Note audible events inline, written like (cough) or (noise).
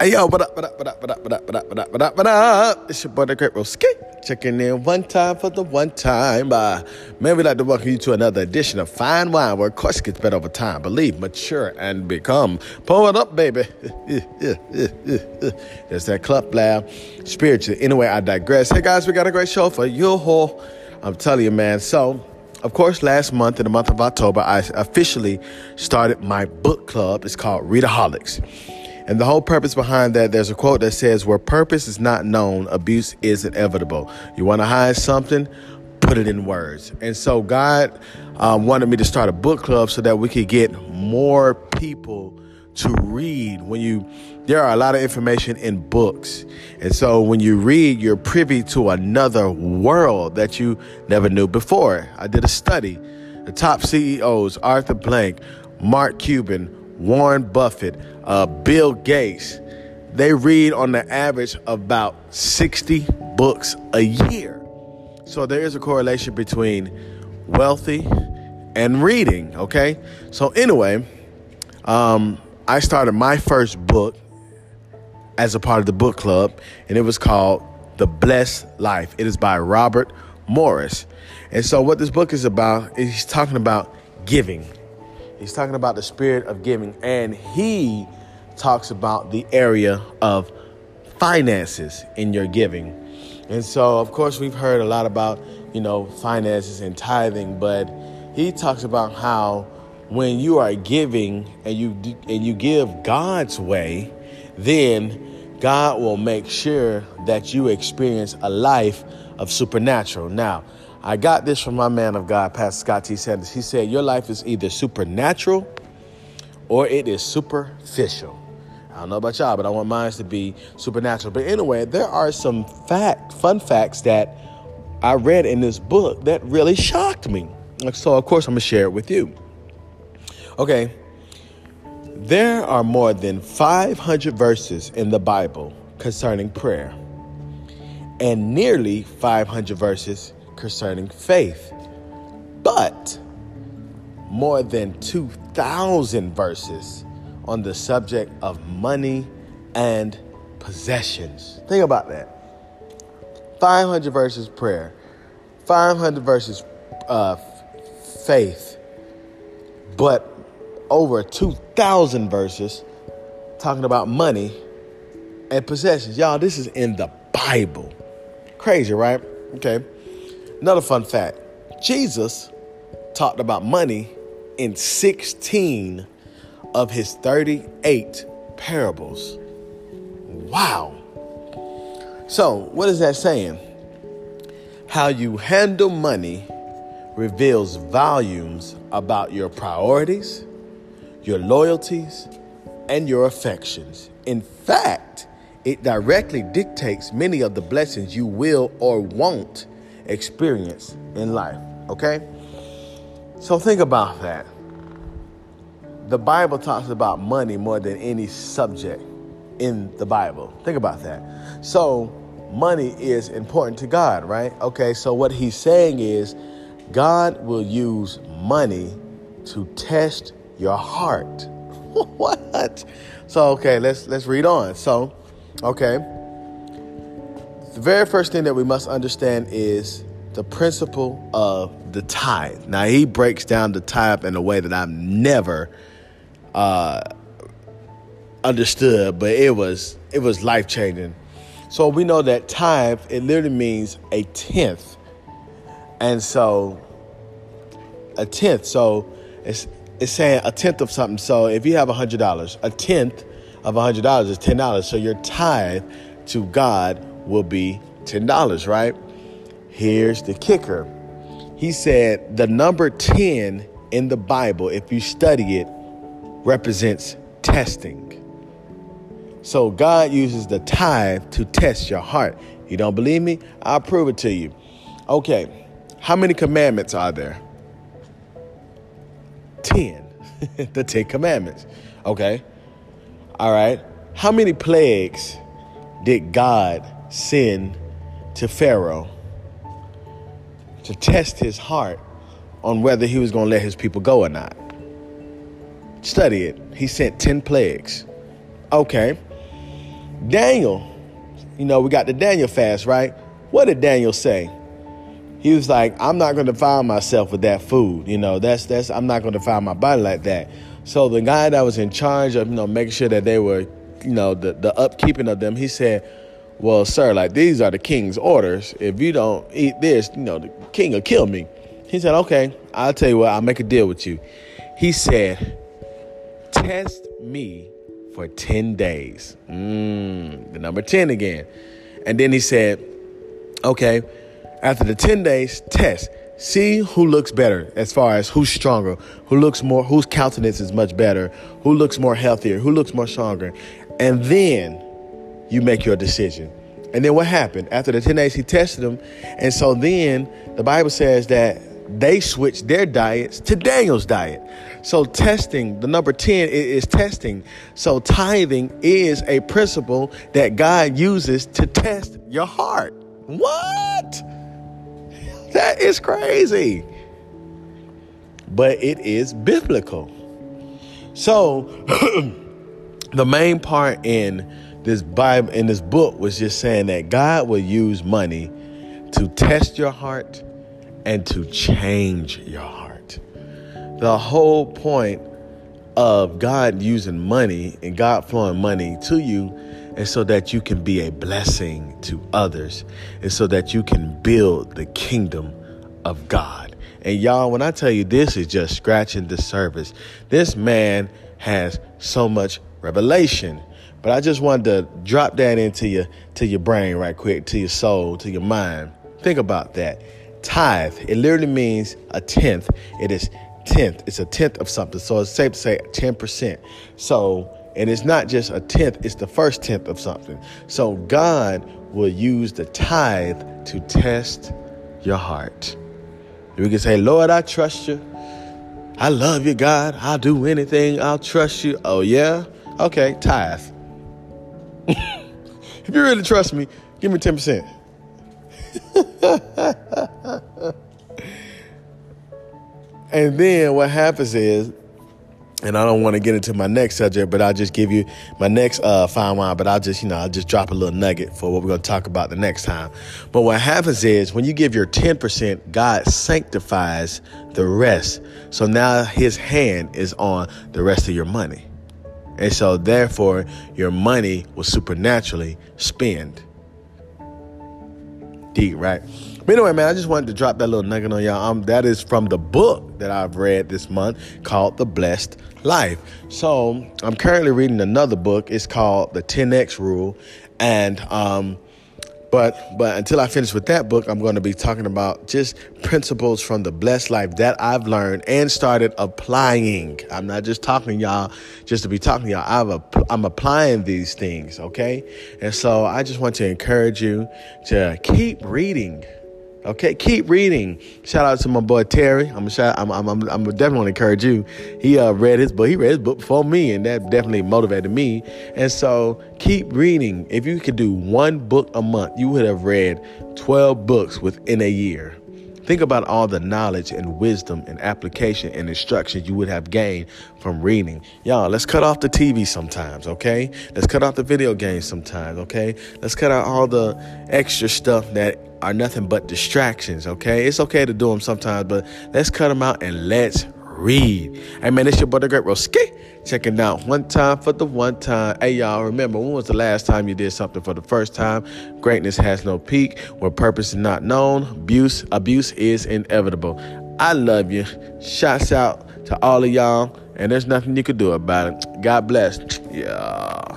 Hey yo, what up, what up, what up, what up, what up, what up, what up, what up, what up? It's your boy the Great Roski. Checking in one time for the one time. Uh, man, we'd like to welcome you to another edition of Fine Wine, where course gets better over time. Believe, mature, and become. Pull it up, baby. (laughs) There's that club blab. Spiritually. Anyway, I digress. Hey guys, we got a great show for you. All. I'm telling you, man. So, of course, last month, in the month of October, I officially started my book club. It's called Readaholics. And the whole purpose behind that, there's a quote that says, Where purpose is not known, abuse is inevitable. You want to hide something? Put it in words. And so God um, wanted me to start a book club so that we could get more people to read. When you, there are a lot of information in books. And so when you read, you're privy to another world that you never knew before. I did a study. The top CEOs, Arthur Blank, Mark Cuban, Warren Buffett, uh, Bill Gates, they read on the average about 60 books a year. So there is a correlation between wealthy and reading, okay? So, anyway, um, I started my first book as a part of the book club, and it was called The Blessed Life. It is by Robert Morris. And so, what this book is about is he's talking about giving He's talking about the spirit of giving, and he talks about the area of finances in your giving. And so, of course, we've heard a lot about, you know, finances and tithing, but he talks about how when you are giving and you and you give God's way, then God will make sure that you experience a life of supernatural. Now, I got this from my man of God, Pastor Scott T. Sanders. He said, Your life is either supernatural or it is superficial. I don't know about y'all, but I want mine to be supernatural. But anyway, there are some fact, fun facts that I read in this book that really shocked me. So, of course, I'm going to share it with you. Okay, there are more than 500 verses in the Bible concerning prayer, and nearly 500 verses concerning faith, but more than 2,000 verses on the subject of money and possessions. Think about that. 500 verses prayer, 500 verses uh, faith, but over 2,000 verses talking about money and possessions. Y'all, this is in the Bible. Crazy, right? Okay. Another fun fact Jesus talked about money in 16 of his 38 parables. Wow. So, what is that saying? How you handle money reveals volumes about your priorities, your loyalties, and your affections. In fact, it directly dictates many of the blessings you will or won't experience in life. Okay? So think about that. The Bible talks about money more than any subject in the Bible. Think about that. So, money is important to God, right? Okay, so what he's saying is God will use money to test your heart. (laughs) what? So, okay, let's let's read on. So, okay. The very first thing that we must understand is the principle of the tithe. Now, he breaks down the tithe in a way that I've never uh, understood, but it was it was life changing. So we know that tithe it literally means a tenth, and so a tenth. So it's it's saying a tenth of something. So if you have a hundred dollars, a tenth of a hundred dollars is ten dollars. So your tithe to God will be $10, right? Here's the kicker. He said the number 10 in the Bible, if you study it, represents testing. So God uses the tithe to test your heart. You don't believe me? I'll prove it to you. Okay, how many commandments are there? 10. (laughs) the 10 commandments. Okay. All right. How many plagues did God send to Pharaoh to test his heart on whether he was going to let his people go or not. Study it. He sent 10 plagues. Okay. Daniel, you know, we got the Daniel fast, right? What did Daniel say? He was like, I'm not going to defile myself with that food. You know, that's that's I'm not going to defile my body like that. So the guy that was in charge of, you know, making sure that they were, you know, the, the upkeeping of them, he said, Well, sir, like these are the king's orders. If you don't eat this, you know, the king will kill me. He said, Okay, I'll tell you what, I'll make a deal with you. He said, Test me for 10 days. Mm, the number 10 again. And then he said, Okay, after the 10 days, test. See who looks better as far as who's stronger, who looks more, whose countenance is much better, who looks more healthier, who looks more stronger. And then you make your decision. And then what happened? After the 10 days, he tested them. And so then the Bible says that they switched their diets to Daniel's diet. So testing, the number 10 is testing. So tithing is a principle that God uses to test your heart. What? That is crazy. But it is biblical. So (clears throat) the main part in this Bible in this book was just saying that God will use money to test your heart and to change your heart. The whole point of God using money and God flowing money to you is so that you can be a blessing to others and so that you can build the kingdom of God. And y'all, when I tell you this is just scratching the surface, this man has so much revelation. But I just wanted to drop that into your to your brain right quick, to your soul, to your mind. Think about that. Tithe, it literally means a tenth. It is tenth. It's a tenth of something. So it's safe to say 10%. So, and it's not just a tenth, it's the first tenth of something. So God will use the tithe to test your heart. We can say, Lord, I trust you. I love you, God. I'll do anything. I'll trust you. Oh, yeah? Okay, tithe. If you really trust me, give me 10%. (laughs) and then what happens is, and I don't want to get into my next subject, but I'll just give you my next uh, fine wine. But I'll just, you know, I'll just drop a little nugget for what we're going to talk about the next time. But what happens is when you give your 10%, God sanctifies the rest. So now his hand is on the rest of your money. And so therefore, your money will supernaturally spend. Deep, right? But anyway, man, I just wanted to drop that little nugget on y'all. Um, that is from the book that I've read this month called The Blessed Life. So I'm currently reading another book. It's called The 10X Rule. And um, but but until I finish with that book, I'm going to be talking about just principles from the blessed life that I've learned and started applying. I'm not just talking y'all just to be talking y'all. I've I'm applying these things, okay? And so I just want to encourage you to keep reading. Okay, keep reading. Shout out to my boy Terry. I'm shout. I'm. I'm. I'm, I'm definitely encourage you. He uh, read his book. He read his book before me, and that definitely motivated me. And so keep reading. If you could do one book a month, you would have read 12 books within a year. Think about all the knowledge and wisdom and application and instruction you would have gained from reading. Y'all, let's cut off the TV sometimes, okay? Let's cut off the video games sometimes, okay? Let's cut out all the extra stuff that are nothing but distractions, okay? It's okay to do them sometimes, but let's cut them out and let's read. Hey man, it's your brother Great Roski. Checking out one time for the one time. Hey y'all, remember when was the last time you did something for the first time? Greatness has no peak. Where purpose is not known, abuse abuse is inevitable. I love you. Shouts out to all of y'all, and there's nothing you can do about it. God bless. Yeah.